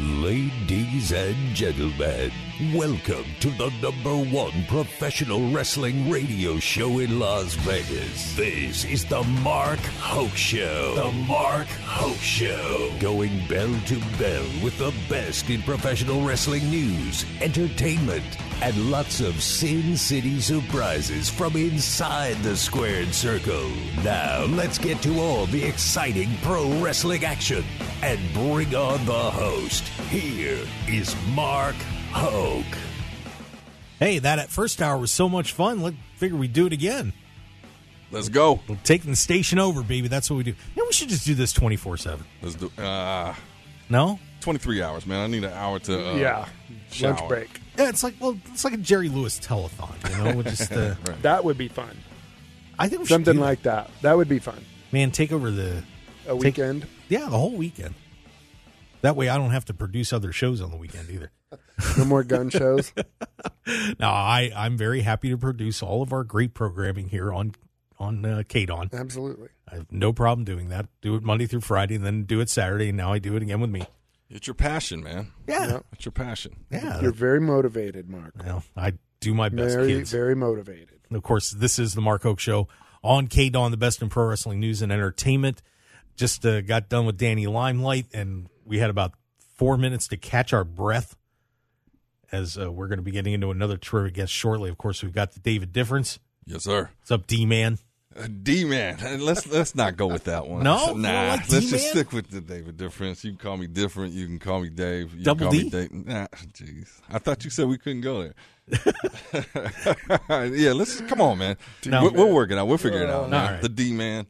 Ladies and gentlemen, welcome to the number one professional wrestling radio show in Las Vegas. This is the Mark Hoke Show. The Mark Hoke Show. Going bell to bell with the best in professional wrestling news, entertainment, and lots of Sin City surprises from inside the squared circle. Now, let's get to all the exciting pro wrestling action and bring on the host. Here is Mark Hoke. Hey, that at first hour was so much fun. Let figure we do it again. Let's go. We're taking the station over, baby. That's what we do. Yeah, we should just do this twenty four seven. Let's do. Uh, No. 23 hours, man. I need an hour to. Uh, yeah, shower. lunch break. Yeah, it's like well, it's like a Jerry Lewis telethon. You know, with just uh, That would be fun. I think we should Something do that. like that. That would be fun. man take over the A Take- weekend. yeah the whole weekend. That way, I don't have to produce other shows on the weekend either. No more gun shows. Now, I I'm very happy to produce all of our great programming here on on uh, KDAWN. Absolutely. I have no problem doing that. Do it Monday through Friday, and then do it Saturday, and now I do it again with me. It's your passion, man. Yeah, It's your passion. yeah. You're very motivated, Mark. Well, I do my best, Very, kids. very motivated. Of course, this is the Mark Hoke Show on KDAWN, the best in pro wrestling news and entertainment. Just uh, got done with Danny Limelight, and we had about four minutes to catch our breath as uh, we're going to be getting into another terrific guest shortly. Of course, we've got the David Difference. Yes, sir. What's up, D Man? D man, let's let's not go with that one. No? Nah. like let's just stick with the David difference. You can call me different. You can call me Dave. You Double can call D? Me Dave. Nah, jeez. I thought you said we couldn't go there. yeah, let's come on, man. No, we'll, we'll work it out. We'll figure it out. man. all right. The D man.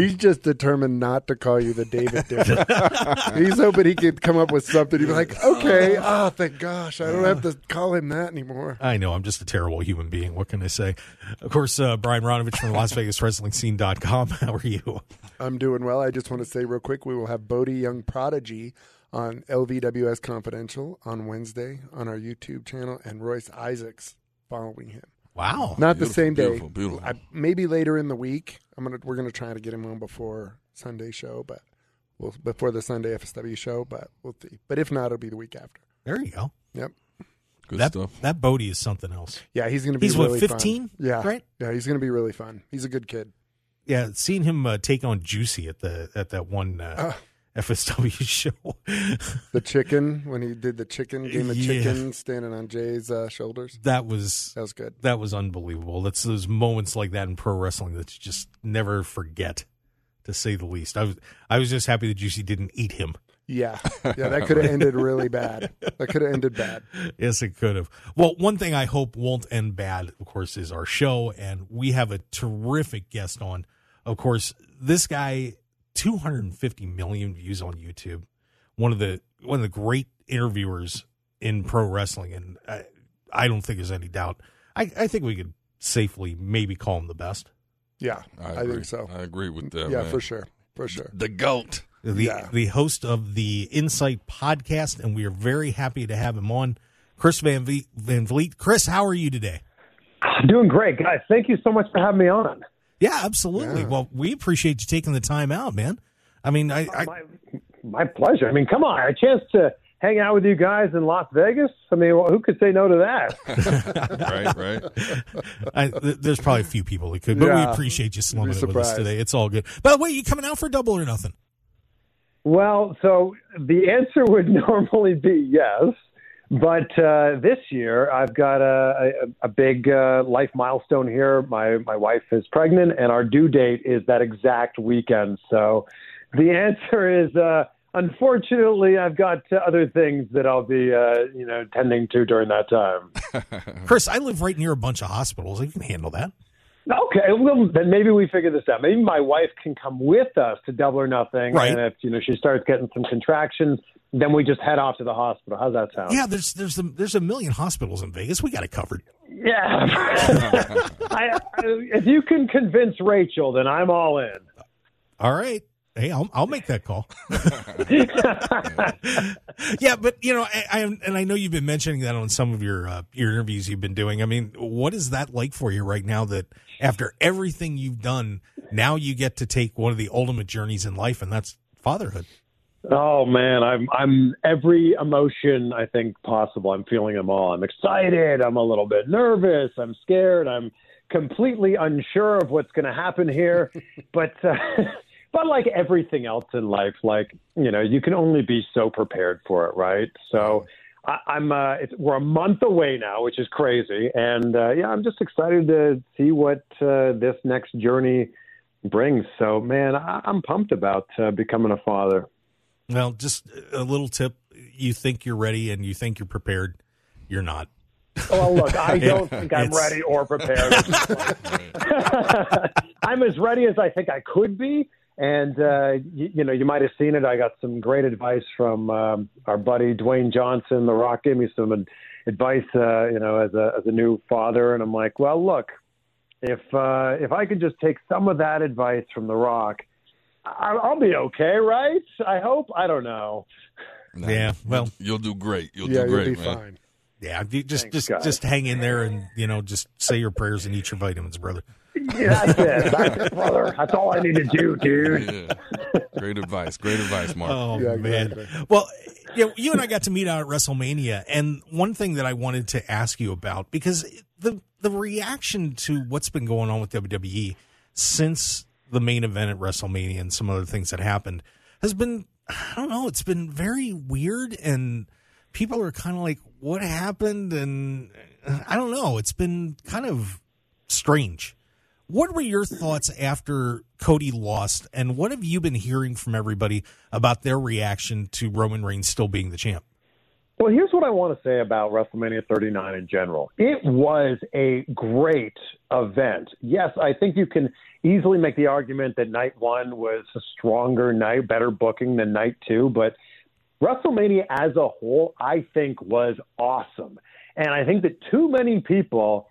He's just determined not to call you the David Different. He's hoping he could come up with something. He'd be like, okay, ah, thank gosh, I don't have to call him that anymore. I know I'm just a terrible human being. What can I say? Of course, uh, Brian Ronovech from Las Vegas Wrestling Scene.com. How are you? I'm doing well. I just want to say real quick, we will have Bodie Young Prodigy on LVWS Confidential on Wednesday on our YouTube channel, and Royce Isaacs following him. Wow. Not the Beautiful, same day. beautiful, beautiful. I, maybe later in the week. I'm gonna we're gonna try to get him on before Sunday show, but we'll before the Sunday FSW show, but we'll see. But if not, it'll be the week after. There you go. Yep. Good that stuff. that Bodie is something else. Yeah, he's gonna be. He's what, 15? Fun. Yeah. Right? Yeah, he's gonna be really fun. He's a good kid. Yeah, seeing him uh, take on Juicy at the at that one uh, FSW show. The chicken when he did the chicken game of Yeah. chicken standing on Jay's uh, shoulders. that was That was good. that was unbelievable. That's those moments like that in pro wrestling that you just never forget, to say the least. I was I was just happy that Juicy didn't eat him. Yeah, yeah, that could have ended really bad. That could have ended bad. Yes, it could have. Well, one thing I hope won't end bad, of course, is our show, and we have a terrific guest on. Of course, this guy, 250 million views on YouTube, one of the one of the great interviewers in pro wrestling, and I, I don't think there's any doubt. I, I think we could safely maybe call him the best, Yeah, I, I, agree. think so. I agree with that. yeah, man. for sure, for sure. The goat. the Yeah. the host of the Insight podcast, and we are very happy to have him on. Chris Van, v- Van Vliet. Chris, how are you today? Doing great, guys. Thank you so much for having me on. Yeah, absolutely. Yeah. Well, we appreciate you taking the time out, man. I mean, I, I My, my pleasure. I mean, come on, a chance to hang out with you guys in Las Vegas. I mean, who could say no to that? right, right. I th- there's probably a few people that could, but we appreciate you slumming You'd it with us today. It's all good. By the way, you coming out for double or nothing? well, so the answer would normally be yes. But uh, this year, I've got a, a, a big uh, life milestone here. My my wife is pregnant, and our due date is that exact weekend. So, the answer is uh, unfortunately, I've got other things that I'll be uh, you know tending to during that time. Chris, I live right near a bunch of hospitals. You can handle that. Okay, well then maybe we figure this out. Maybe my wife can come with us to Double or Nothing, Right. and if you know she starts getting some contractions, then we just head off to the hospital. How's that sound? Yeah, there's there's a, there's a million hospitals in Vegas. We got it covered. Yeah. I, I, if you can convince Rachel, then I'm all in. All right. Hey, I'll, I'll make that call. yeah, but you know, I, I and I know you've been mentioning that on some of your uh, your interviews you've been doing. I mean, what is that like for you right now? That after everything you've done, now you get to take one of the ultimate journeys in life, and that's fatherhood. Oh man, I'm I'm every emotion I think possible. I'm feeling them all. I'm excited. I'm a little bit nervous. I'm scared. I'm completely unsure of what's going to happen here. but uh, but like everything else in life, like you know, you can only be so prepared for it, right? So. I, I'm uh, it's, we're a month away now, which is crazy, and uh, yeah, I'm just excited to see what uh, this next journey brings. So, man, I, I'm pumped about uh, becoming a father. Well, just a little tip: you think you're ready and you think you're prepared, you're not. Well, look, I don't think I'm ready or prepared. I'm as ready as I think I could be. And, uh, you, you know, you might have seen it. I got some great advice from um, our buddy Dwayne Johnson. The Rock gave me some ad- advice, uh, you know, as a, as a new father. And I'm like, well, look, if, uh, if I could just take some of that advice from The Rock, I- I'll be okay, right? I hope. I don't know. Nah, Yeah, well- you'll do great. You'll yeah, do you'll great, be man. fine. Yeah, just Thanks, just guys. just hang in there and you know just say your prayers and eat your vitamins, brother. Yeah, that's it. That's it, brother. That's all I need to do, dude. Yeah. Great advice. Great advice, Mark. Oh Yeah, man. exactly. Well, yeah, you and I got to meet out at WrestleMania, and one thing that I wanted to ask you about because the the reaction to what's been going on with WWE since the main event at WrestleMania and some other things that happened has been I don't know, it's been very weird and people are kind of like what happened and I don't know, it's been kind of strange. What were your thoughts after Cody lost, and what have you been hearing from everybody about their reaction to Roman Reigns still being the champ? Well, here's what I want to say about WrestleMania 39 in general. It was a great event. Yes, I think you can easily make the argument that night one was a stronger night, better booking than night two, but WrestleMania as a whole, I think, was awesome. And I think that too many people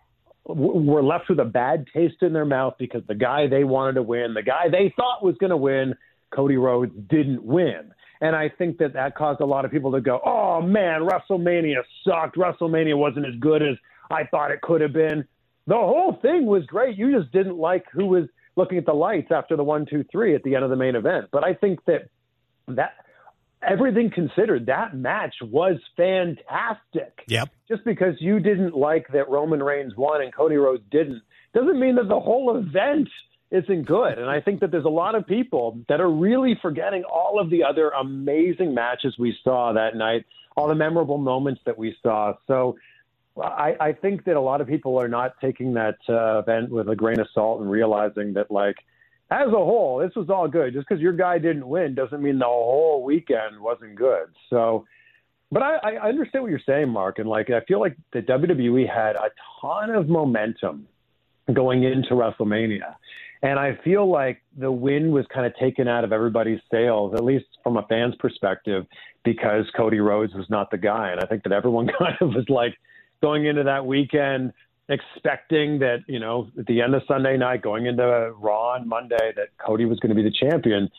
w- were left with a bad taste in their mouth because the guy they wanted to win, the guy they thought was going to win, Cody Rhodes didn't win. And I think that that caused a lot of people to go, oh man, WrestleMania sucked. WrestleMania wasn't as good as I thought it could have been. The whole thing was great. You just didn't like who was looking at the lights after the one, two, three at the end of the main event. But I think that that everything considered, that match was fantastic Yep. just because you didn't like that Roman Reigns won and Cody Rhodes didn't doesn't mean that the whole event isn't good. And I think that there's a lot of people that are really forgetting all of the other amazing matches we saw that night, all the memorable moments that we saw. So I, I think that a lot of people are not taking that uh, event with a grain of salt and realizing that, like, as a whole, this was all good. Just because your guy didn't win doesn't mean the whole weekend wasn't good. So, but I, I understand what you're saying, Mark, and like I feel like the WWE had a ton of momentum going into WrestleMania, and I feel like the win was kind of taken out of everybody's sails, at least from a fan's perspective, because Cody Rhodes was not the guy, and I think that everyone kind of was like going into that weekend expecting that you know at the end of Sunday night, going into Raw on Monday, that Cody was going to be the champion.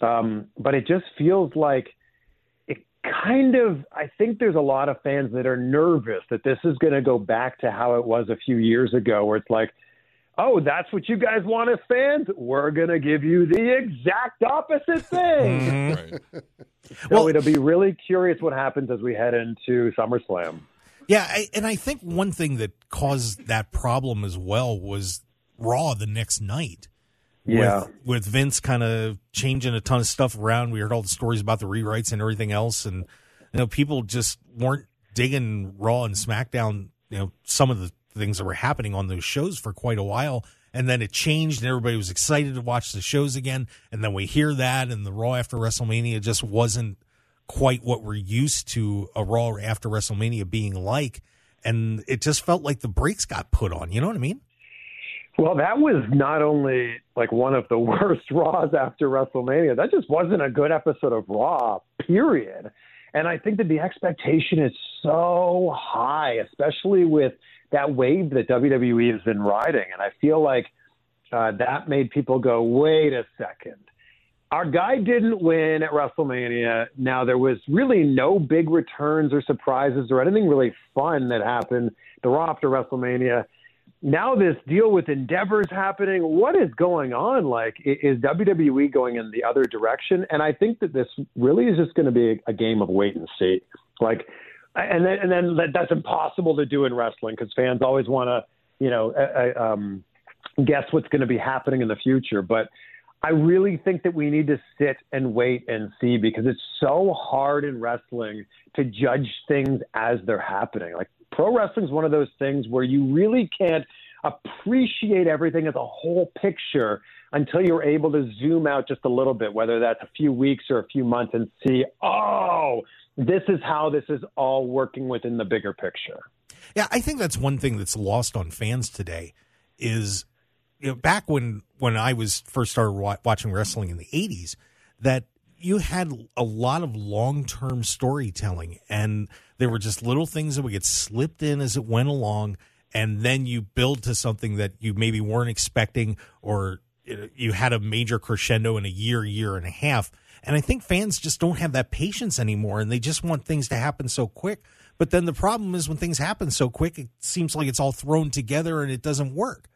Um, but it just feels like it kind of I think there's a lot of fans that are nervous that this is going to go back to how it was a few years ago where it's like oh that's what you guys want as fans we're going to give you the exact opposite thing Right. so Well- it'll be really curious what happens as we head into SummerSlam Yeah, I, and I think one thing that caused that problem as well was Raw the next night. Yeah. With, with Vince kind of changing a ton of stuff around. We heard all the stories about the rewrites and everything else. And, you know, people just weren't digging Raw and SmackDown, you know, some of the things that were happening on those shows for quite a while. And then it changed and everybody was excited to watch the shows again. And then we hear that and the Raw after WrestleMania just wasn't quite what we're used to a Raw after WrestleMania being like. And it just felt like the brakes got put on. You know what I mean? Well, that was not only like one of the worst Raws after WrestleMania. That just wasn't a good episode of Raw, period. And I think that the expectation is so high, especially with that wave that WWE has been riding. And I feel like uh, that made people go, wait a second. Our guy didn't win at WrestleMania. Now, there was really no big returns or surprises or anything really fun that happened the Raw after WrestleMania now this deal with Endeavor is happening. What is going on? Like, is WWE going in the other direction? And I think that this really is just going to be a game of wait and see. Like, and then and then that's impossible to do in wrestling because fans always want to, you know, uh, um, guess what's going to be happening in the future. But I really think that we need to sit and wait and see because it's so hard in wrestling to judge things as they're happening. Like pro wrestling is one of those things where you really can't appreciate everything as a whole picture until you're able to zoom out just a little bit, whether that's a few weeks or a few months, and see, oh, this is how this is all working within the bigger picture. Yeah, I think that's one thing that's lost on fans today is you know back when when I was first started watching wrestling in the 80s that you had a lot of long-term storytelling and there were just little things that would get slipped in as it went along and then you build to something that you maybe weren't expecting or you had a major crescendo in a year year and a half. And i think fans just don't have that patience anymore and they just want things to happen so quick. But then the problem is when things happen so quick it seems like it's all thrown together and it doesn't work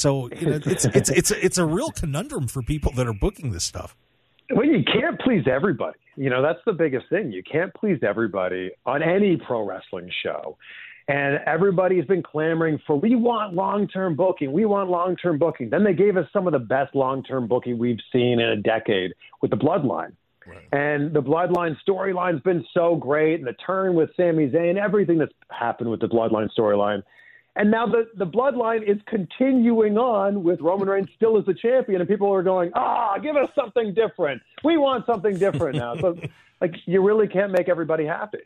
so you know, it's it's it's it's a real conundrum for people that are booking this stuff well, you can't please everybody. You know, that's the biggest thing. You can't please everybody on any pro wrestling show. And everybody's been clamoring for, we want long term booking. We want long term booking. Then they gave us some of the best long term booking we've seen in a decade with the Bloodline. Right. And the Bloodline storyline's been so great, and the turn with Sami Zayn, everything that's happened with the Bloodline storyline and now the, the bloodline is continuing on with Roman Reigns still as the champion, and people are going, ah, give us something different. We want something different now. so, like, you really can't make everybody happy.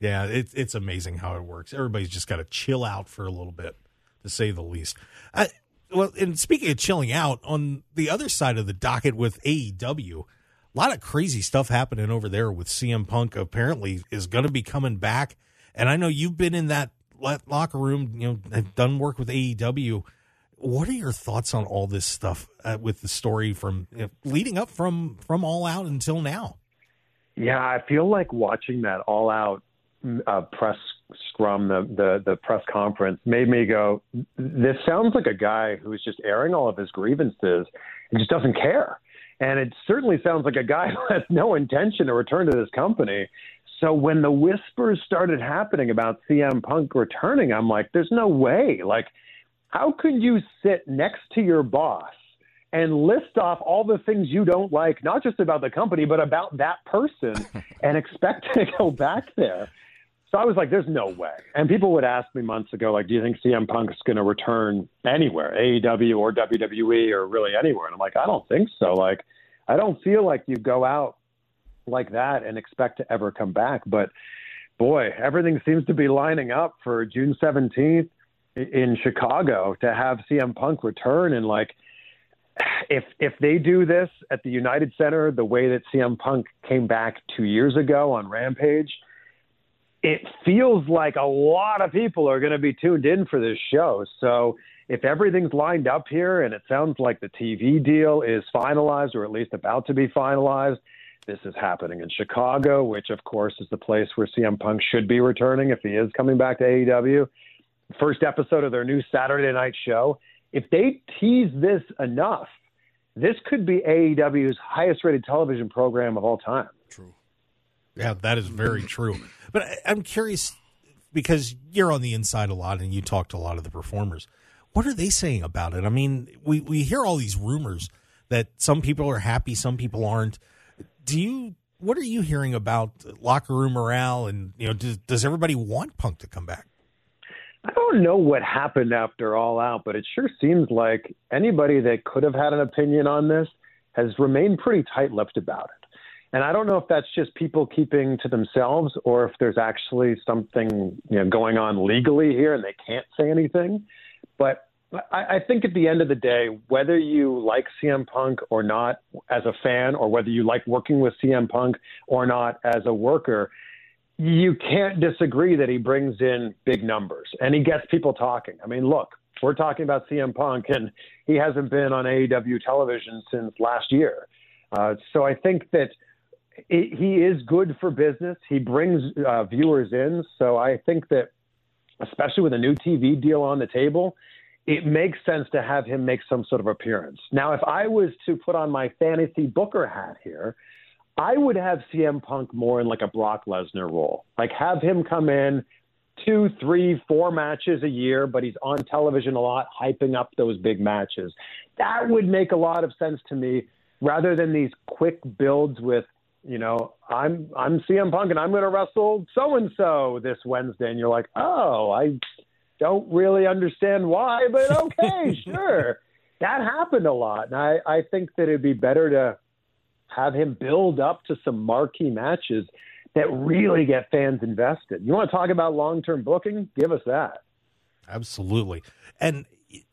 Yeah, it's it's amazing how it works. Everybody's just got to chill out for a little bit, to say the least. Uh, well, and speaking of chilling out, on the other side of the docket with AEW, a lot of crazy stuff happening over there with CM Punk. Apparently, is going to be coming back, and I know you've been in that locker room, you know, have done work with AEW. What are your thoughts on all this stuff uh, with the story from you know, leading up from from All Out until now? Yeah, I feel like watching that All Out uh, press scrum, the, the the press conference, made me go. This sounds like a guy who's just airing all of his grievances and just doesn't care. And it certainly sounds like a guy who has no intention to return to this company. So when the whispers started happening about CM Punk returning, I'm like, there's no way. Like, how can you sit next to your boss and list off all the things you don't like, not just about the company, but about that person and expect to go back there? So I was like, there's no way. And people would ask me months ago, like, do you think CM Punk's going to return anywhere, AEW or WWE or really anywhere? And I'm like, I don't think so. Like, I don't feel like you go out like that and expect to ever come back. But boy, everything seems to be lining up for June 17th in Chicago to have CM Punk return and like if if they do this at the United Center the way that CM Punk came back 2 years ago on Rampage it feels like a lot of people are going to be tuned in for this show so if everything's lined up here and it sounds like the TV deal is finalized or at least about to be finalized this is happening in Chicago, which of course is the place where CM Punk should be returning if he is coming back to AEW. First episode of their new Saturday night show. If they tease this enough, this could be AEW's highest rated television program of all time. True. Yeah, that is very true. But I'm curious because you're on the inside a lot and you talk to a lot of the performers. What are they saying about it? I mean, we, we hear all these rumors that some people are happy, some people aren't do you what are you hearing about locker room morale and you know does, does everybody want punk to come back? I don't know what happened after all out but it sure seems like anybody that could have had an opinion on this has remained pretty tight-lipped about it. And i don't know if that's just people keeping to themselves or if there's actually something you know going on legally here and they can't say anything but I, I think at the end of the day, whether you like CM Punk or not as a fan, or whether you like working with CM Punk or not as a worker, you can't disagree that he brings in big numbers and he gets people talking. I mean, look, we're talking about CM Punk, and he hasn't been on AEW television since last year. Uh, so I think that he is good for business. He brings uh, viewers in. So I think that, especially with a new TV deal on the table, it makes sense to have him make some sort of appearance. Now, if I was to put on my fantasy booker hat here, I would have CM Punk more in like a Brock Lesnar role. Like have him come in two, three, four matches a year, but he's on television a lot, hyping up those big matches. That would make a lot of sense to me rather than these quick builds with, you know, I'm I'm CM Punk and I'm going to wrestle so and so this Wednesday, and you're like, oh, I don't really understand why, but okay, sure. That happened a lot, and I I think that it'd be better to have him build up to some marquee matches that really get fans invested. You want to talk about long term booking? Give us that. Absolutely. And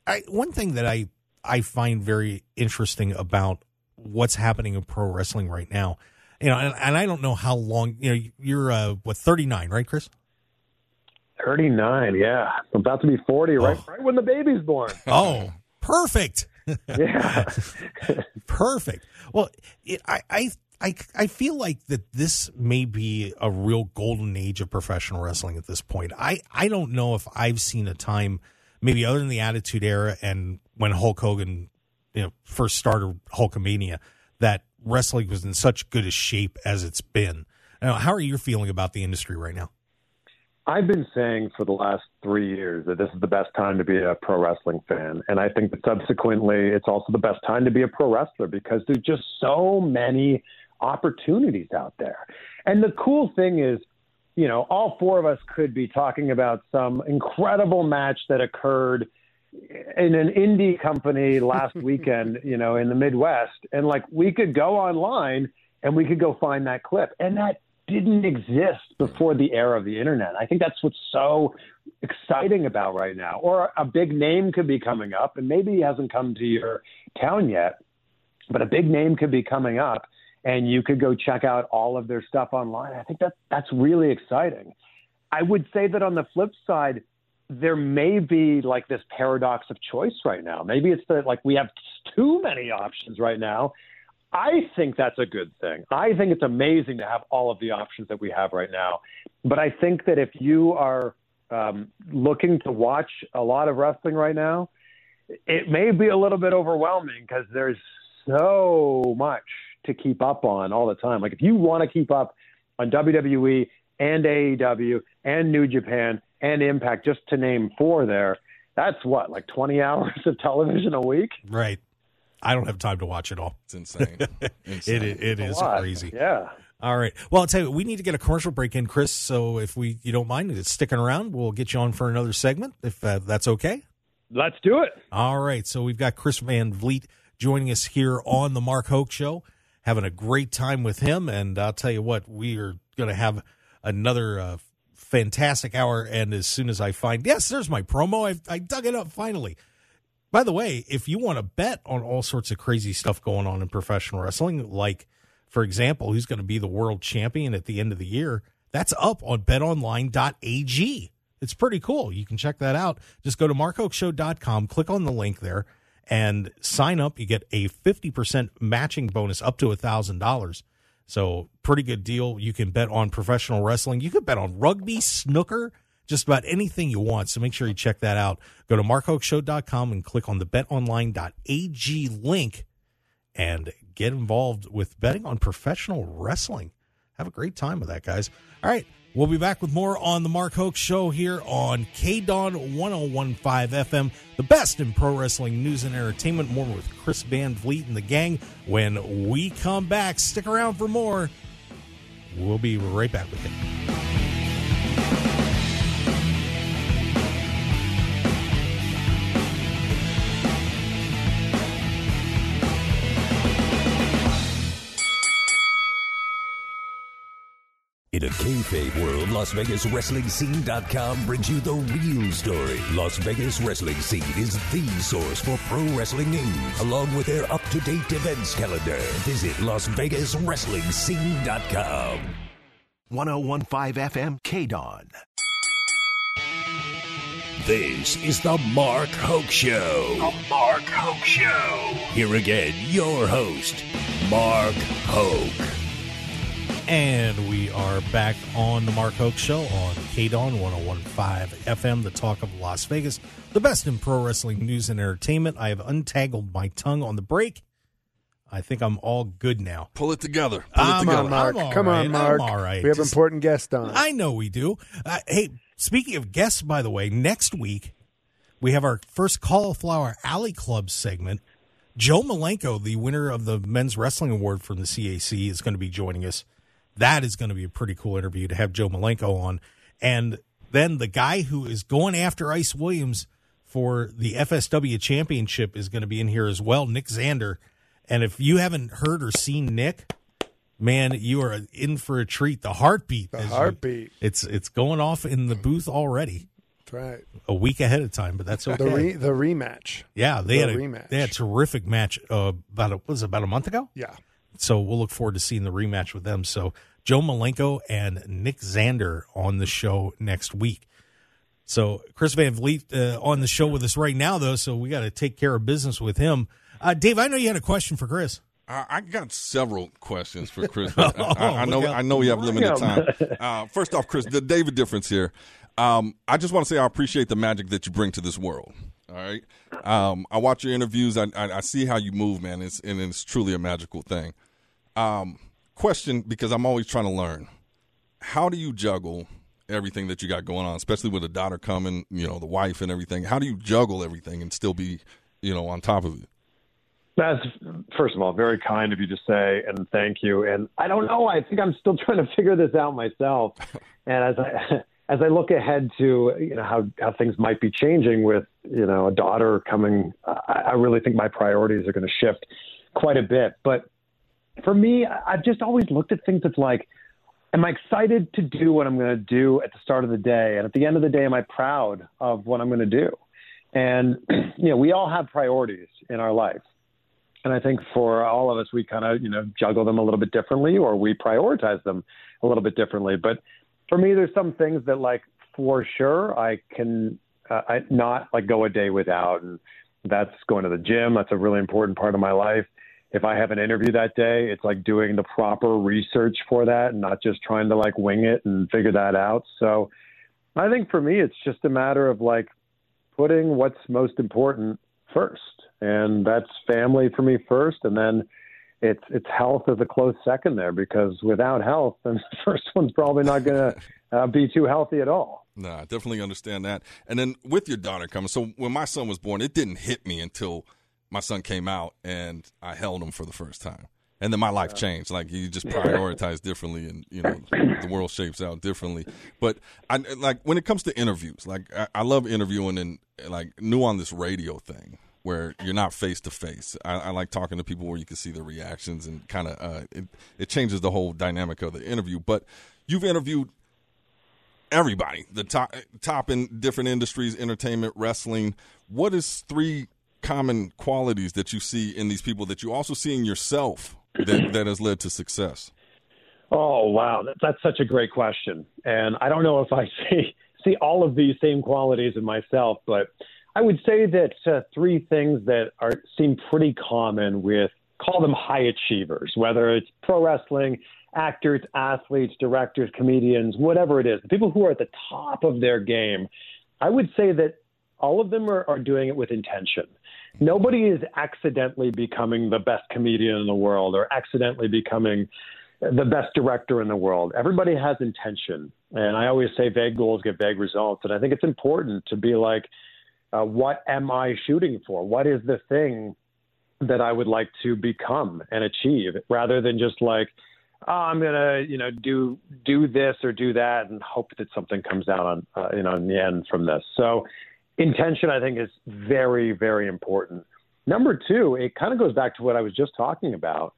I, one thing that I I find very interesting about what's happening in pro wrestling right now, you know, and, and I don't know how long. You know, you're uh, what 39, right, Chris? 39, yeah. I'm about to be 40, right, Oh. right when the baby's born. Oh, perfect. yeah. Perfect. Well, it, I, I, I, I feel like that this may be a real golden age of professional wrestling at this point. I, I don't know if I've seen a time, maybe other than the Attitude Era and when Hulk Hogan, you know, first started Hulkamania, that wrestling was in such good a shape as it's been. Now, how are you feeling about the industry right now? I've been saying for the last three years that this is the best time to be a pro wrestling fan. And I think that subsequently, it's also the best time to be a pro wrestler because there's just so many opportunities out there. And the cool thing is, you know, all four of us could be talking about some incredible match that occurred in an indie company last weekend, you know, in the Midwest. And like we could go online and we could go find that clip. And that didn't exist before the era of the internet. I think that's what's so exciting about right now. Or a big name could be coming up, and maybe he hasn't come to your town yet, but a big name could be coming up, and you could go check out all of their stuff online. I think that that's really exciting. I would say that on the flip side, there may be like this paradox of choice right now. Maybe it's that like we have too many options right now. I think that's a good thing. I think it's amazing to have all of the options that we have right now. But I think that if you are um, looking to watch a lot of wrestling right now, it may be a little bit overwhelming because there's so much to keep up on all the time. Like if you want to keep up on WWE and AEW and New Japan and Impact, just to name four there, that's what, like 20 hours of television a week? Right. I don't have time to watch it all. It's insane. insane. It, it is lot. crazy. Yeah. All right. Well, I'll tell you, we need to get a commercial break in, Chris. So if we you don't mind it's sticking around, we'll get you on for another segment if uh, that's okay. Let's do it. All right. So we've got Chris Van Vliet joining us here on the Mark Hoke Show, having a great time with him. And I'll tell you what, we are going to have another uh, fantastic hour. And as soon as I find, yes, there's my promo. I, I dug it up finally. By the way, if you want to bet on all sorts of crazy stuff going on in professional wrestling, like, for example, who's going to be the world champion at the end of the year, that's up on betonline.ag. It's pretty cool. You can check that out. Just go to markhokeshow.com, click on the link there, and sign up. You get a 50% matching bonus up to $1,000. So, pretty good deal. You can bet on professional wrestling. You can bet on rugby, snooker, just about anything you want. So, make sure you check that out. Go to markhokeshow.com and click on the betonline.ag link and get involved with betting on professional wrestling. Have a great time with that, guys. All right. We'll be back with more on the Mark Hoke Show here on KDAWN 1015 FM, the best in pro wrestling news and entertainment. More with Chris Van Vliet and the gang when we come back. Stick around for more. We'll be right back with you. Kayfabe world, Las Vegas Wrestling Scene.com brings you the real story. Las Vegas Wrestling Scene is the source for pro wrestling news, along with their up-to-date events calendar. Visit Las Vegas Wrestling Scene.com. 1015 FM KDAWN. This is the Mark Hoke Show. The Mark Hoke Show. Here again, your host, Mark Hoke. And we are back on the Mark Hoke Show on KDAWN 1015 FM, the talk of Las Vegas, the best in pro wrestling news and entertainment. I have untangled my tongue on the break. I think I'm all good now. Pull it together. Pull it I'm Come together. on, Mark. I'm all Come right. on, Mark. I'm all right. We have Just- important guests on. I know we do. Uh, hey, speaking of guests, by the way, next week we have our first Cauliflower Alley Club segment. Joe Malenko, the winner of the Men's Wrestling Award from the CAC, is going to be joining us. That is going to be a pretty cool interview to have Joe Malenko on. And then the guy who is going after Ice Williams for the FSW championship is going to be in here as well, Nick Zander. And if you haven't heard or seen Nick, man, you are in for a treat. The heartbeat, The as you- heartbeat. it's it's going off in the booth already, That's right. a week ahead of time, but that's okay. The re, the rematch. yeah, they the had a rematch. they had a terrific match uh, about a, was it about a month ago. Yeah. So we'll look forward to seeing the rematch with them. So Joe Malenko and Nick Zander on the show next week. So Chris Van Vliet uh, on the show with us right now, though. So we got to take care of business with him. Uh, Dave, I know you had a question for Chris. I, I got several questions for Chris. but I, I, I know. I know we have limited time. Uh, first off, Chris, the David difference here. Um, I just want to say I appreciate the magic that you bring to this world. All right. Um, I watch your interviews. I, I, I see how you move, man. It's and it's truly a magical thing. Um, question because I'm always trying to learn. How do you juggle everything that you got going on, especially with a daughter coming, you know, the wife and everything? How do you juggle everything and still be, you know, on top of it? That's first of all very kind of you to say, and thank you. And I don't know. I think I'm still trying to figure this out myself. And as I as I look ahead to you know how how things might be changing with you know a daughter coming, I, I really think my priorities are going to shift quite a bit. But for me, I've just always looked at things as like, am I excited to do what I'm going to do at the start of the day, and at the end of the day, am I proud of what I'm going to do? And you know, we all have priorities in our life. And I think for all of us, we kind of, you know, juggle them a little bit differently or we prioritize them a little bit differently. But for me, there's some things that, like, for sure, I can uh, I not like go a day without. And that's going to the gym. That's a really important part of my life. If I have an interview that day, it's like doing the proper research for that and not just trying to like wing it and figure that out. So I think for me, it's just a matter of like putting what's most important first, and that's family for me first, and then it's it's health as a close second there because without health, then the first one's probably not going to uh, be too healthy at all. No, I definitely understand that. And then with your daughter coming, so when my son was born, it didn't hit me until my son came out and I held him for the first time. And then my life changed. Like you just prioritize differently, and you know the world shapes out differently. But I like when it comes to interviews. Like I, I love interviewing and like new on this radio thing where you're not face to face. I like talking to people where you can see their reactions and kind of uh, it, it changes the whole dynamic of the interview. But you've interviewed everybody, the top top in different industries, entertainment, wrestling. What is three common qualities that you see in these people that you also see in yourself that that has led to success? Oh wow, that, that's such a great question, and I don't know if I see see all of these same qualities in myself, but I would say that uh, three things that are seem pretty common with call them high achievers, whether it's pro wrestling, actors, athletes, directors, comedians, whatever it is, the people who are at the top of their game. I would say that all of them are, are doing it with intention. Nobody is accidentally becoming the best comedian in the world or accidentally becoming the best director in the world. Everybody has intention. And I always say vague goals get vague results. And I think it's important to be like, uh, what am I shooting for? What is the thing that I would like to become and achieve rather than just like, oh, I'm gonna, you know, do do this or do that and hope that something comes out on, uh, you know, in the end from this. So, intention, I think, is very, very important. Number two, it kind of goes back to what I was just talking about,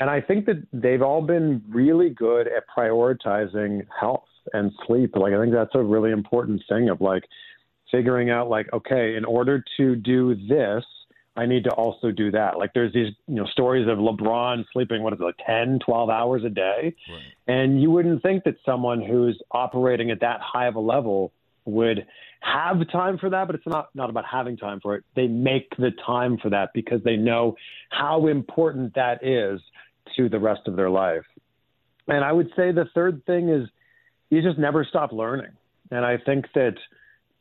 and I think that they've all been really good at prioritizing health and sleep. Like, I think that's a really important thing of like figuring out, like, okay, in order to do this. I need to also do that. Like there's these, you know, stories of LeBron sleeping, what is it, like 10, 12 hours a day. Right. And you wouldn't think that someone who's operating at that high of a level would have time for that, but it's not, not about having time for it. They make the time for that because they know how important that is to the rest of their life. And I would say the third thing is you just never stop learning. And I think that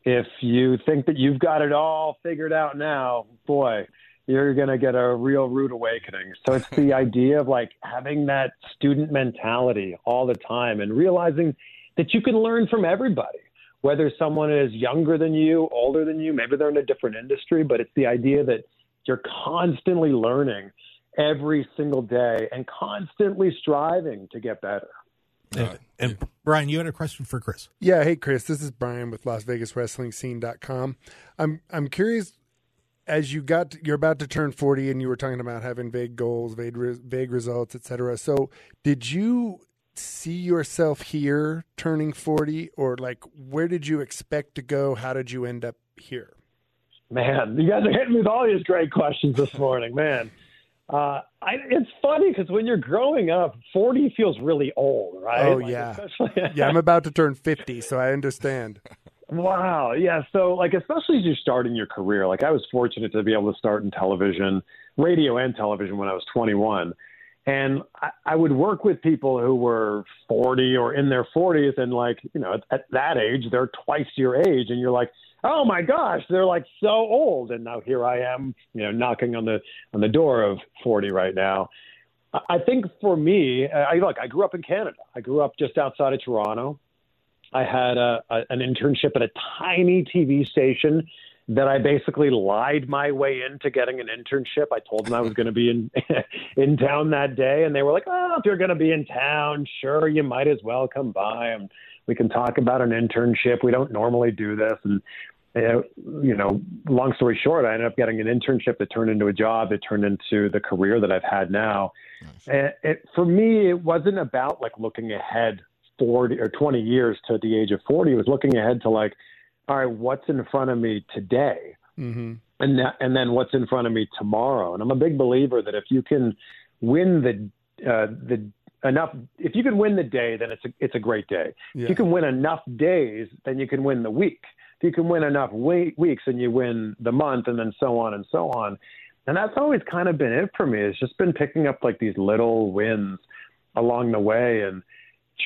if you think that you've got it all figured out now, boy, you're going to get a real rude awakening. So it's the idea of like having that student mentality all the time and realizing that you can learn from everybody, whether someone is younger than you, older than you, maybe they're in a different industry, but it's the idea that you're constantly learning every single day and constantly striving to get better. And, and Brian, you had a question for Chris. Yeah, hey Chris, this is Brian with Las Vegas Wrestling Scene.com. I'm I'm curious as you got you're about to turn 40 and you were talking about having vague goals, vague vague results, etc. So, did you see yourself here turning 40 or like where did you expect to go? How did you end up here? Man, you guys are hitting me with all these great questions this morning, man. Uh, I, it's funny because when you're growing up, 40 feels really old, right? Oh, like, yeah. yeah, I'm about to turn 50, so I understand. Wow. Yeah. So, like, especially as you're starting your career, like, I was fortunate to be able to start in television, radio, and television when I was 21. And I, I would work with people who were 40 or in their 40s, and, like, you know, at, at that age, they're twice your age. And you're like, oh my gosh, they're like so old. And now here I am, you know, knocking on the on the door of 40 right now. I think for me, I look, I grew up in Canada. I grew up just outside of Toronto. I had a, a, an internship at a tiny TV station that I basically lied my way into getting an internship. I told them I was going to be in in town that day, and they were like, "Oh, if you're going to be in town, sure, you might as well come by and we can talk about an internship. We don't normally do this." And you know, long story short, I ended up getting an internship that turned into a job that turned into the career that I've had now. Nice. And it, for me, it wasn't about like looking ahead 40 or 20 years to the age of 40. It was looking ahead to like, all right, what's in front of me today? Mm-hmm. And, that, and then what's in front of me tomorrow. And I'm a big believer that if you can win the, uh, the, enough if you can win the day then it's a it's a great day yeah. if you can win enough days then you can win the week if you can win enough weeks and you win the month and then so on and so on. And that's always kind of been it for me. It's just been picking up like these little wins along the way and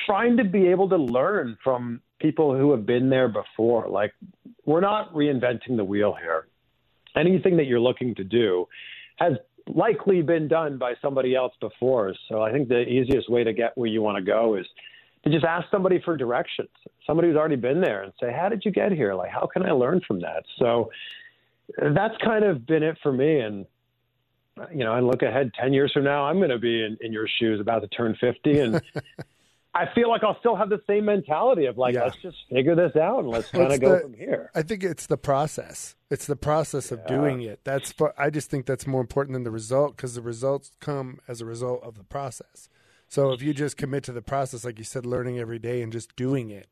trying to be able to learn from people who have been there before. Like we're not reinventing the wheel here. Anything that you're looking to do has likely been done by somebody else before. So I think the easiest way to get where you want to go is to just ask somebody for directions, somebody who's already been there, and say, "How did you get here? Like, how can I learn from that?" So that's kind of been it for me. And you know, I look ahead ten years from now, I'm going to be in, in your shoes, about to turn fifty, and I feel like I'll still have the same mentality of like, yeah. let's just figure this out and let's kind of go from here. I think it's the process. It's the process of yeah. doing it. That's I just think that's more important than the result because the results come as a result of the process. So if you just commit to the process, like you said, learning every day and just doing it,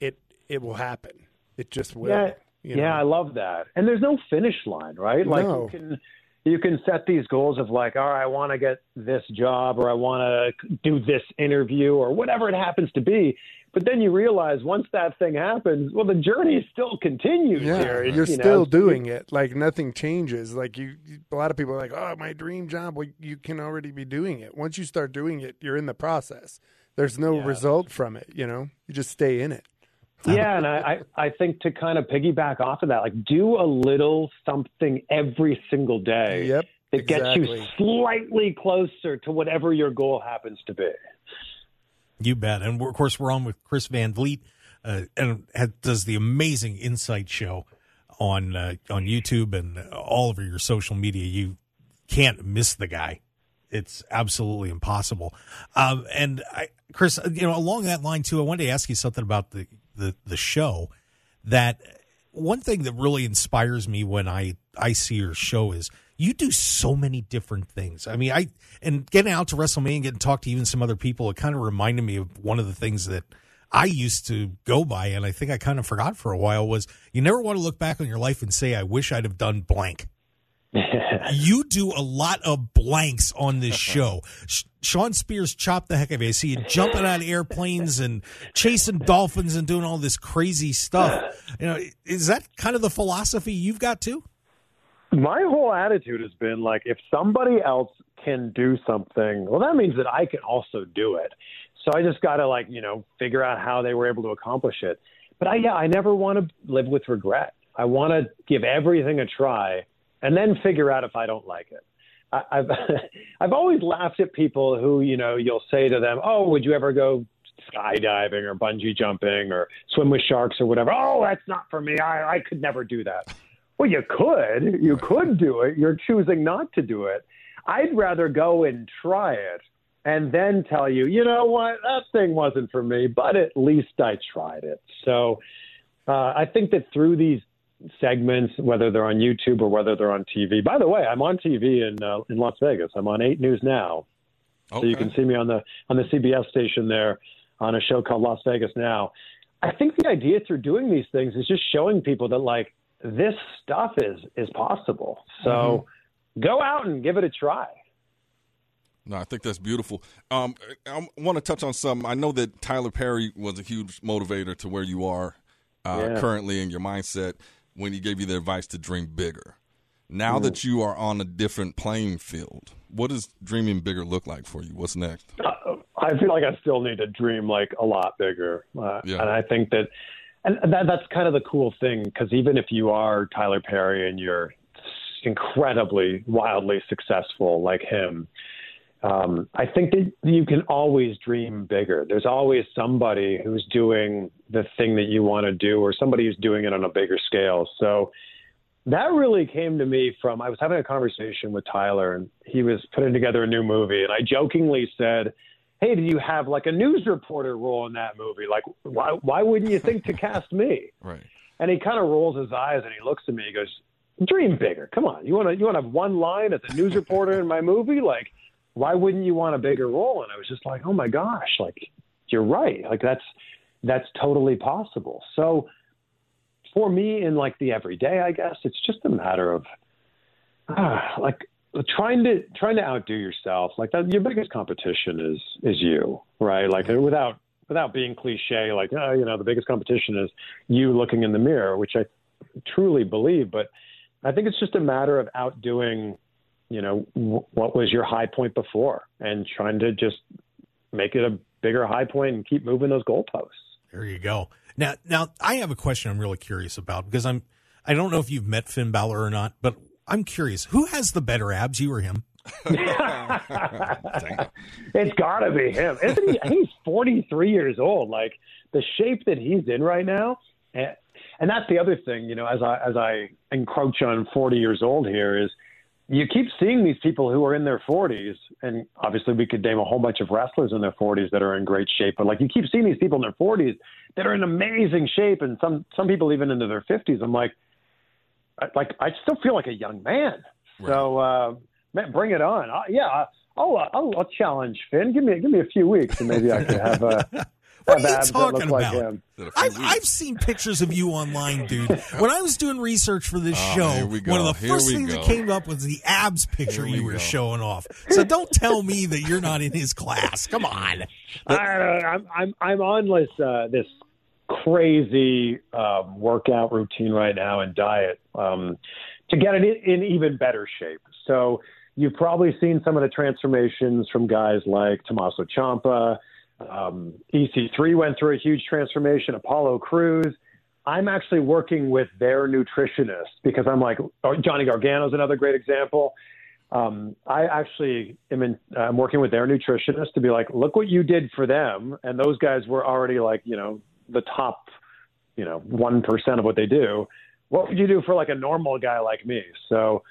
it it will happen. It just will. Yeah, you know? yeah, I love that. And there's no finish line, right? Like no. you can you can set these goals of like, all right, I want to get this job or I want to do this interview or whatever it happens to be. But then you realize once that thing happens, well, the journey still continues. Yeah, here. you're you still know, doing it. Like nothing changes. Like you, a lot of people are like, "Oh, my dream job." Well, you can already be doing it. Once you start doing it, you're in the process. There's no yeah. result from it. You know, you just stay in it. Yeah, and I, I think to kind of piggyback off of that, like do a little something every single day. Yep. That exactly. gets you slightly closer to whatever your goal happens to be. You bet. And of course, we're on with Chris Van Vliet, uh, and does the amazing Insight Show on uh, on YouTube and all over your social media. You can't miss the guy. It's absolutely impossible. Um, and I, Chris, you know, along that line too, I wanted to ask you something about the the the show. That one thing that really inspires me when I I see your show is you do so many different things. I mean, I and getting out to WrestleMania and getting to talk to even some other people, it kind of reminded me of one of the things that I used to go by, and I think I kind of forgot for a while was you never want to look back on your life and say, I wish I'd have done blank. you do a lot of blanks on this show. Shawn Spears chopped the heck out of it. I see you jumping out of airplanes and chasing dolphins and doing all this crazy stuff. You know, is that kind of the philosophy you've got too? My whole attitude has been like, if somebody else can do something, well, that means that I can also do it. So I just got to like you know figure out how they were able to accomplish it. But I yeah, I never want to live with regret. I want to give everything a try and then figure out if I don't like it. I've I've always laughed at people who you know you'll say to them, "Oh, would you ever go skydiving or bungee jumping or swim with sharks or whatever?" Oh, that's not for me. I I could never do that. Well, you could. You could do it. You're choosing not to do it. I'd rather go and try it and then tell you, you know what, that thing wasn't for me, but at least I tried it. So uh, I think that through these segments, whether they're on YouTube or whether they're on TV. By the way, I'm on TV in uh, in Las Vegas. I'm on Eight News now, Okay. so you can see me on the on the CBS station there on a show called Las Vegas Now. I think the idea through doing these things is just showing people that like this stuff is is possible. So go out and give it a try. No, I think that's beautiful. Um, I want to touch on something. I know that Tyler Perry was a huge motivator to where you are uh, Yeah. currently in your mindset when he gave you the advice to dream bigger. Now Mm. that you are on a different playing field, what does dreaming bigger look like for you? What's next? Uh, I feel like I still need to dream like a lot bigger, uh, Yeah. and I think that, and that that's kind of the cool thing because even if you are Tyler Perry and you're incredibly wildly successful like him, um, I think that you can always dream bigger. There's always somebody who's doing the thing that you want to do, or somebody who's doing it on a bigger scale. So that really came to me from I was having a conversation with Tyler, and he was putting together a new movie, and I jokingly said, "Hey, do you have like a news reporter role in that movie? Like, why why wouldn't you think to cast me?" Right. And he kind of rolls his eyes and he looks at me. He goes, "Dream bigger. Come on. You want to you want to have one line as a news reporter in my movie? Like, why wouldn't you want a bigger role?" And I was just like, "Oh my gosh! Like, you're right. Like that's that's totally possible." So for me, in like the everyday, I guess it's just a matter of ah, like trying to trying to outdo yourself. Like that, your biggest competition is is you, right? Like without without being cliche, like oh, you know, the biggest competition is you looking in the mirror, which I truly believe. But I think it's just a matter of outdoing, you know, w- what was your high point before, and trying to just make it a bigger high point and keep moving those goalposts. There you go. Now, now I have a question I'm really curious about because I'm I don't know if you've met Finn Balor or not, but I'm curious who has the better abs, you or him? it's got to be him. Isn't he? He's 43 years old. Like the shape that he's in right now, and, and that's the other thing. You know, as I as I encroach on 40 years old here, is you keep seeing these people who are in their 40s, and obviously we could name a whole bunch of wrestlers in their 40s that are in great shape. But like you keep seeing these people in their 40s that are in amazing shape, and some some people even into their 50s. I'm like, I, like I still feel like a young man. So uh, man, bring it on. I, yeah, I'll, I'll I'll challenge Finn. Give me give me a few weeks, and maybe I could have uh, What are you abs that look talking like about? him. Is it a few I've. I've seen pictures of you online, dude. When I was doing research for this Oh, show, one of the Here first things go. that came up was the abs picture we you were go. showing off. So don't tell me that you're not in his class. Come on. I, I'm I'm I'm on this uh, this crazy um, workout routine right now and diet um, to get it in, in even better shape. So you've probably seen some of the transformations from guys like Tommaso Ciampa. Um, EC3 went through a huge transformation. Apollo Crews. I'm actually working with their nutritionist because I'm like Johnny Gargano is another great example. Um, I actually am in, I'm working with their nutritionist to be like, look what you did for them, and those guys were already like, you know, the top, you know, one percent of what they do. What would you do for like a normal guy like me? So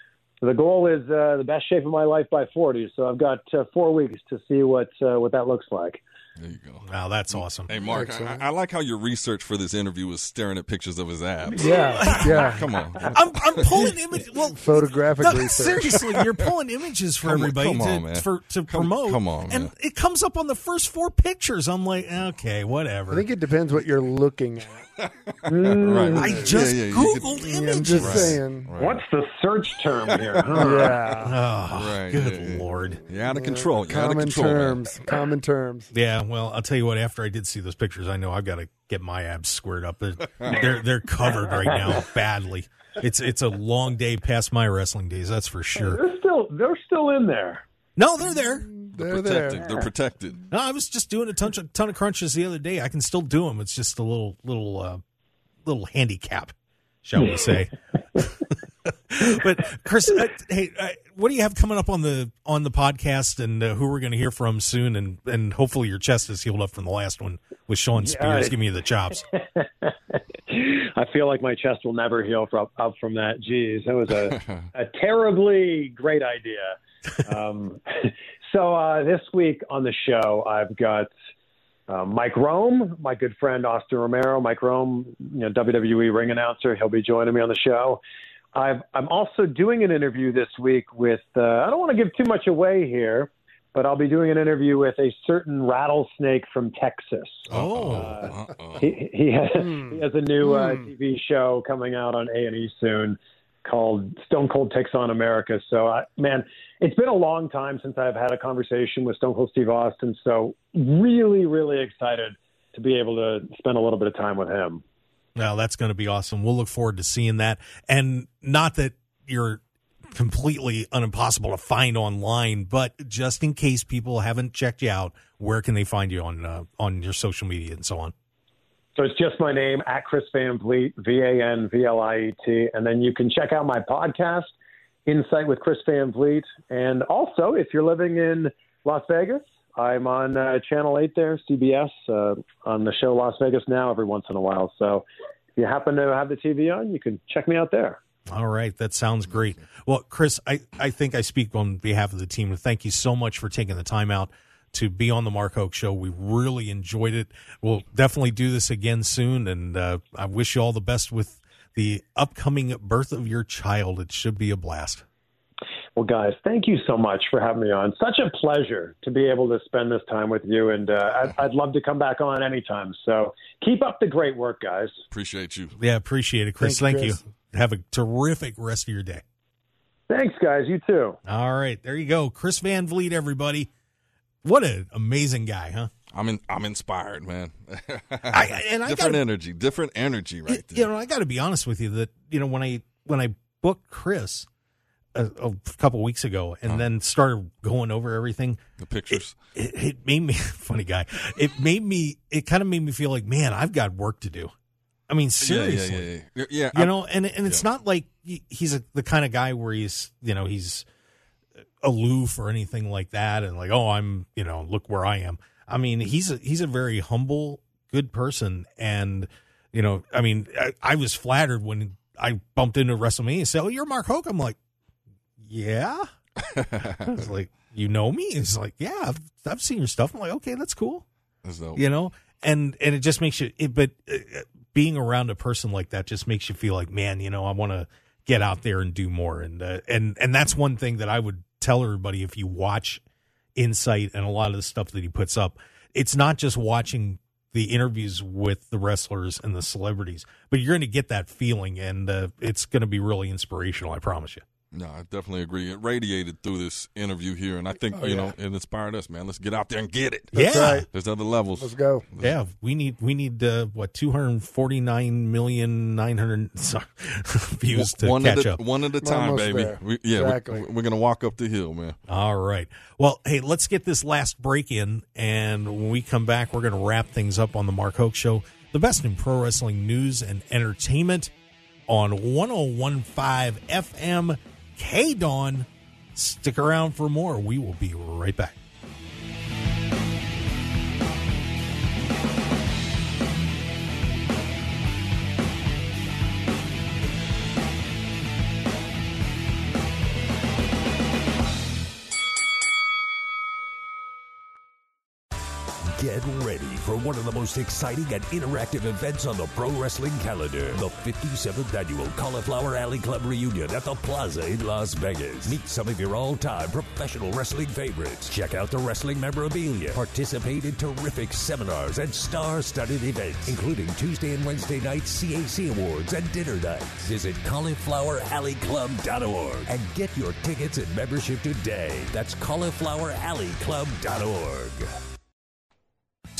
the goal is uh, the best shape of my life by 40. So I've got uh, four weeks to see what uh, what that looks like. There you go. Wow, that's mm. awesome. Hey, Mark, I, I like how your research for this interview was staring at pictures of his abs. Yeah, yeah. Come on. I'm, I'm pulling images. Well, Photographic no, research. seriously, you're pulling images for Come on- everybody come to, on, man. for to Come- promote. come on, and man. it comes up on the first four pictures. I'm like, okay, whatever. I think it depends what you're looking at. Mm. Right. I just Yeah, yeah, googled could- Yeah, I'm images. just Right. saying. Right. What's the search term here? Huh? Yeah. Oh, Right, good yeah, yeah. lord. You're out of control. You're out of Common control. man. terms. Common terms. Yeah, well, I'll tell you what. After I did see those pictures, I know I've got to get my abs squared up. They're they're, they're covered right now badly. It's it's a long day past my wrestling days. That's for sure. They're still they're still in there. No, they're there. They're protected. there. They're protected. No, I was just doing a ton, ton of crunches the other day. I can still do them. It's just a little, little, uh, little handicap, shall we say? but Chris, uh, hey, uh, what do you have coming up on the on the podcast, and uh, who we're going to hear from soon, and and hopefully your chest is healed up from the last one with Shawn Spears Yeah. giving you the chops. I feel like my chest will never heal from, up from that. Geez, that was a, a terribly great idea. Um, so uh, this week on the show, I've got uh, Mike Rome, my good friend Austin Romero. Mike Rome, you know, WWE ring announcer. He'll be joining me on the show. I've, I'm also doing an interview this week with. Uh, I don't want to give too much away here, but I'll be doing an interview with a certain rattlesnake from Texas. Oh, Uh-oh. He, he, has, Hmm. he has a new uh, Hmm. TV show coming out on A and E soon called Stone Cold Takes on America. So, I, man, it's been a long time since I've had a conversation with Stone Cold Steve Austin. So, really, really excited to be able to spend a little bit of time with him. Well, that's going to be awesome. We'll look forward to seeing that. And not that you're completely unimpossible to find online, but just in case people haven't checked you out, where can they find you on uh, on your social media and so on? So it's just my name at Chris Van Vliet, V A N V L I E T, and then you can check out my podcast, Insight with Chris Van Vliet, and also if you're living in Las Vegas, I'm on uh, Channel Eight there, CBS, uh, on the show Las Vegas Now every once in a while. So if you happen to have the TV on, you can check me out there. All right, that sounds great. Well, Chris, I, I think I speak on behalf of the team. Thank you so much for taking the time out to be on the Mark Hoke Show. We really enjoyed it. We'll definitely do this again soon, and uh, I wish you all the best with the upcoming birth of your child. It should be a blast. Well, guys, thank you so much for having me on. Such a pleasure to be able to spend this time with you, and uh, I'd, I'd love to come back on anytime. So keep up the great work, guys. Appreciate you. Yeah, appreciate it, Chris. Thank Thank you, you. Have a terrific rest of your day. Thanks, guys. You too. All right, there you go. Chris Van Vliet, everybody. What an amazing guy, huh? I'm in, I'm inspired, man. I- and I different gotta- energy, different energy right you, there. you know, I got to be honest with you that you know when I when I booked Chris a, a couple weeks ago and uh-huh. then started going over everything, the pictures. it, it made me funny guy. It made me. It kind of made me feel like, man, I've got work to do. I mean, seriously. Yeah, yeah, yeah, yeah. you I- know and and it's not like he's a, the kind of guy where he's you know he's aloof or anything like that and like oh i'm you know look where i am i mean he's a he's a very humble good person and you know i mean i, I was flattered when i bumped into wrestlemania and said oh you're mark hoke i'm like yeah? I was like you know me? It's like yeah I've, I've seen your stuff. I'm like okay that's cool. That's dope. you know? And and it just makes you it, but uh, being around a person like that just makes you feel like man you know i want to get out there and do more. And uh, and and that's one thing that i would tell everybody if you watch insight and a lot of the stuff that he puts up. It's not just watching the interviews with the wrestlers and the celebrities but you're going to get that feeling and uh, it's going to be really inspirational i promise you No, I definitely agree. It radiated through this interview here, and I think Oh, you yeah. know it inspired us, man. Let's get out there and get it. yeah right. There's other levels. Let's go. Yeah, we need we need uh, what two hundred forty nine million nine hundred views to one catch at a, up. One at a time, almost baby. We, yeah, Exactly. we're, we're gonna walk up the hill, man. All right. Well, hey, let's get this last break in, and when we come back, we're going to wrap things up on the Mark Hoke Show, the best in pro wrestling news and entertainment on 1015 FM KDAWN. Stick around for more. We will be right back. Of the most exciting and interactive events on the pro wrestling calendar. The 57th annual Cauliflower Alley Club reunion at the Plaza in Las Vegas. Meet some of your all-time professional wrestling favorites. Check out the wrestling memorabilia. Participate in terrific seminars and star-studded events, including Tuesday and Wednesday night CAC awards and dinner nights. Visit caulifloweralleyclub.org and get your tickets and membership today. That's caulifloweralleyclub.org.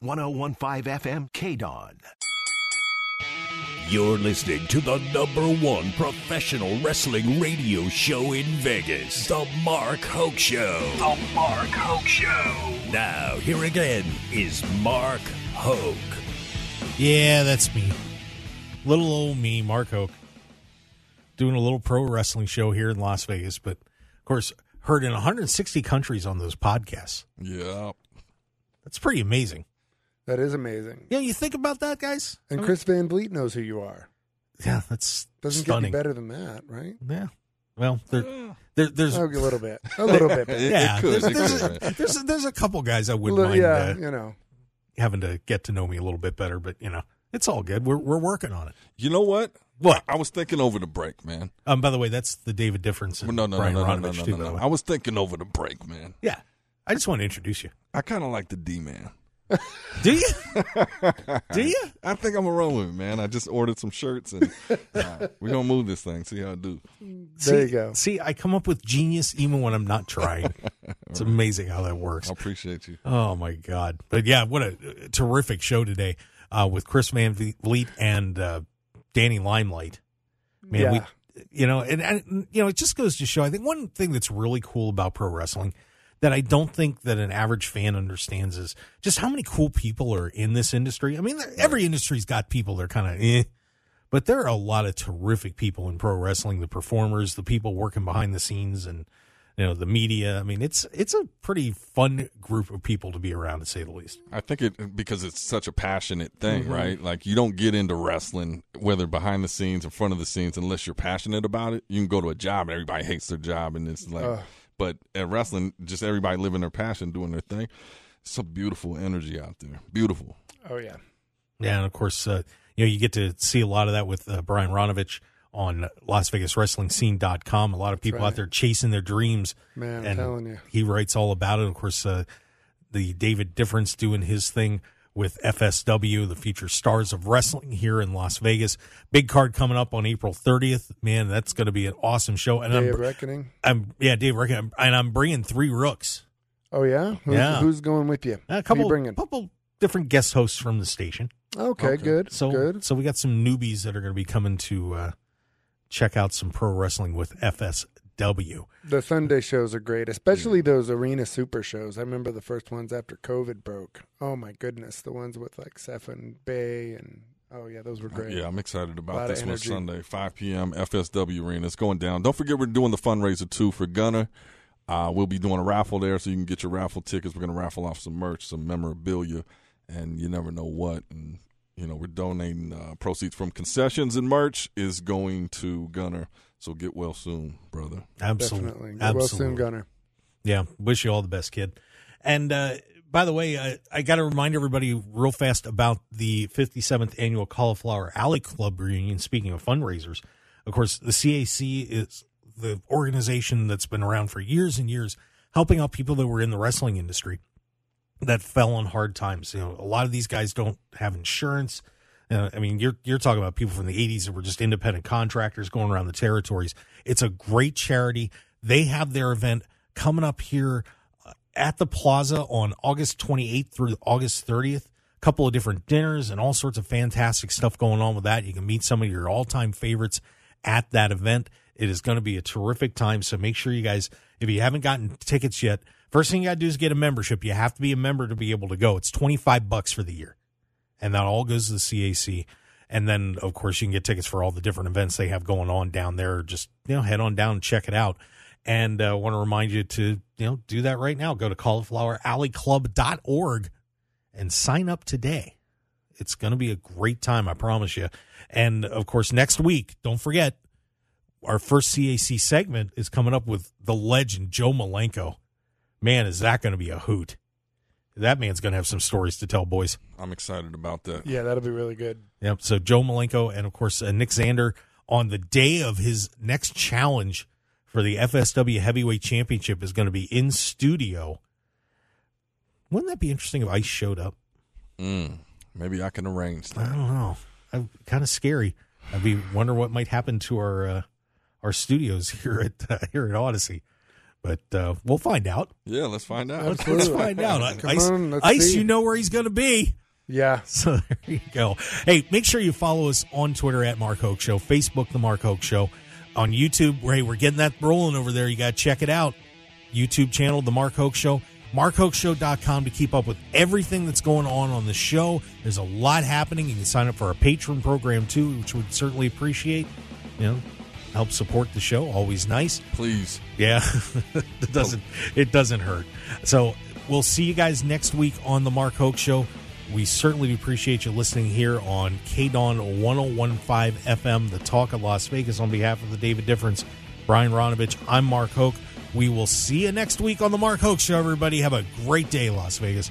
1015 FM KDAWN. You're listening to the number one professional wrestling radio show in Vegas, The Mark Hoke Show. The Mark Hoke Show. Now, here again is Mark Hoke. Yeah, that's me. Little old me, Mark Hoke, doing a little pro wrestling show here in Las Vegas, but of course, heard in 160 countries on those podcasts. Yeah. That's pretty amazing. That is amazing. Yeah, you think about that, guys? And Chris Van Vliet knows who you are. Yeah, that's Doesn't stunning. get any better than that, right? Yeah. Well, there, there there's Oh, a little bit. A little bit. It- yeah, it could, there's, there's, could, a, there's, a, there's a couple guys I wouldn't little- mind yeah, uh, you know. having to get to know me a little bit better, but you know, it's all good. We're we're working on it. You know what? What? I was thinking over the break, man. Um, by the way, that's the David difference in No, no, no, Brian no, no, no, Ronovech no, too. no, no. I was thinking over the break, man. yeah, I just want to introduce you. I kind of like the D man. Do you? Do you? I think I'm gonna run with it, man. I just ordered some shirts and uh, we're gonna move this thing. See how I do. There you go. See, I come up with genius even when I'm not trying. it's amazing how that works. I appreciate you. Oh my god! But yeah, what a terrific show today uh, with Chris Van Vliet and uh, Danny Limelight. Man, Yeah. we, you know, and, and you know, it just goes to show. I think one thing that's really cool about pro wrestling that I don't think that an average fan understands is just how many cool people are in this industry. I mean, every industry's got people that are kind of eh, but there are a lot of terrific people in pro wrestling. The performers, the people working behind the scenes, and you know the media. I mean, it's it's a pretty fun group of people to be around, to say the least. I think it because it's such a passionate thing, Mm-hmm. right? Like you don't get into wrestling whether behind the scenes or front of the scenes unless you're passionate about it. You can go to a job and everybody hates their job, and it's like, but at wrestling, just everybody living their passion, doing their thing. It's a beautiful energy out there. Beautiful. Oh yeah. Yeah, and of course, uh, you know, you get to see a lot of that with uh, Brian Ronovech on LasVegasWrestlingScene.com. A lot of people right. out there chasing their dreams. Man, I'm and telling you. he writes all about it. Of course, uh, the David Difference doing his thing with FSW, the future stars of wrestling here in Las Vegas. Big card coming up on April 30th. Man, that's going to be an awesome show. And Day I'm, of Reckoning. I'm, yeah, Dave Reckoning, and I'm bringing three rooks. Oh yeah. Who's, Yeah. Who's going with you? A Who you couple, bringing? couple different guest hosts from the station. Okay, good. So, good. so we got some newbies that are going to be coming to uh, check out some pro wrestling with FSW. The Sunday shows are great, especially those arena super shows. I remember the first ones after COVID broke. Oh my goodness, the ones with like Seth Bay and oh yeah, those were great. Yeah, I'm excited about this one. Sunday, 5 p.m. FSW Arena. It's going down. Don't forget we're doing the fundraiser too for Gunner. Uh, we'll be doing a raffle there, so you can get your raffle tickets. We're going to raffle off some merch, some memorabilia, and you never know what. And you know, we're donating uh, proceeds from concessions and merch is going to Gunner. So get well soon, brother. Absolutely. Definitely. Get well soon, Gunner. Yeah, wish you all the best, kid. And uh, by the way, I, I got to remind everybody real fast about the 57th annual Cauliflower Alley Club reunion. Speaking of fundraisers, of course, the CAC is the organization that's been around for years and years, helping out people that were in the wrestling industry that fell on hard times. You know, a lot of these guys don't have insurance. Uh, I mean, you're you're talking about people from the '80s that were just independent contractors going around the territories. It's a great charity. They have their event coming up here uh, at the Plaza on August 28th through August 30th. A couple of different dinners and all sorts of fantastic stuff going on with that. You can meet some of your all-time favorites at that event. It is going to be a terrific time. So make sure you guys, if you haven't gotten tickets yet, First thing you got to do is get a membership. You have to be a member to be able to go. It's 25 bucks for the year. And that all goes to the CAC. And then, of course, you can get tickets for all the different events they have going on down there. Just, you know, head on down and check it out. And I uh, want to remind you to, you know, do that right now. Go to caulifloweralleyclub.org and sign up today. It's going to be a great time, I promise you. And of course, next week, don't forget, our first CAC segment is coming up with the legend, Joe Malenko. Man, is that going to be a hoot. That man's going to have some stories to tell, boys. I'm excited about that. Yeah, that'll be really good. Yep. So Joe Malenko and, of course, uh, Nick Zander on the day of his next challenge for the FSW Heavyweight Championship is going to be in studio. Wouldn't that be interesting if Ice showed up? Mm, maybe I can arrange that. I don't know. I'm kind of scary. I'd be wonder what might happen to our uh, our studios here at uh, here at Odyssey. But uh, we'll find out. Yeah, let's find out. Let's, let's find out. Come Ice, on, let's Ice you know where he's going to be. Yeah. So there you go. Hey, make sure you follow us on Twitter at Mark Hoke Show, Facebook The Mark Hoke Show, on YouTube. Hey, we're getting that rolling over there. You got to check it out. YouTube channel, The Mark Hoke Show. MarkHokeShow.com to keep up with everything that's going on on the show. There's a lot happening. You can sign up for our Patreon program too, which we'd certainly appreciate. You know, help support the show. Always nice. Please. Yeah, it doesn't oh. it doesn't hurt. So we'll see you guys next week on the Mark Hoke Show. We certainly appreciate you listening here on KDAWN 1015 FM, the talk of Las Vegas. On behalf of the David Difference, Brian Ronovech, I'm Mark Hoke. We will see you next week on the Mark Hoke Show, everybody. Have a great day, Las Vegas.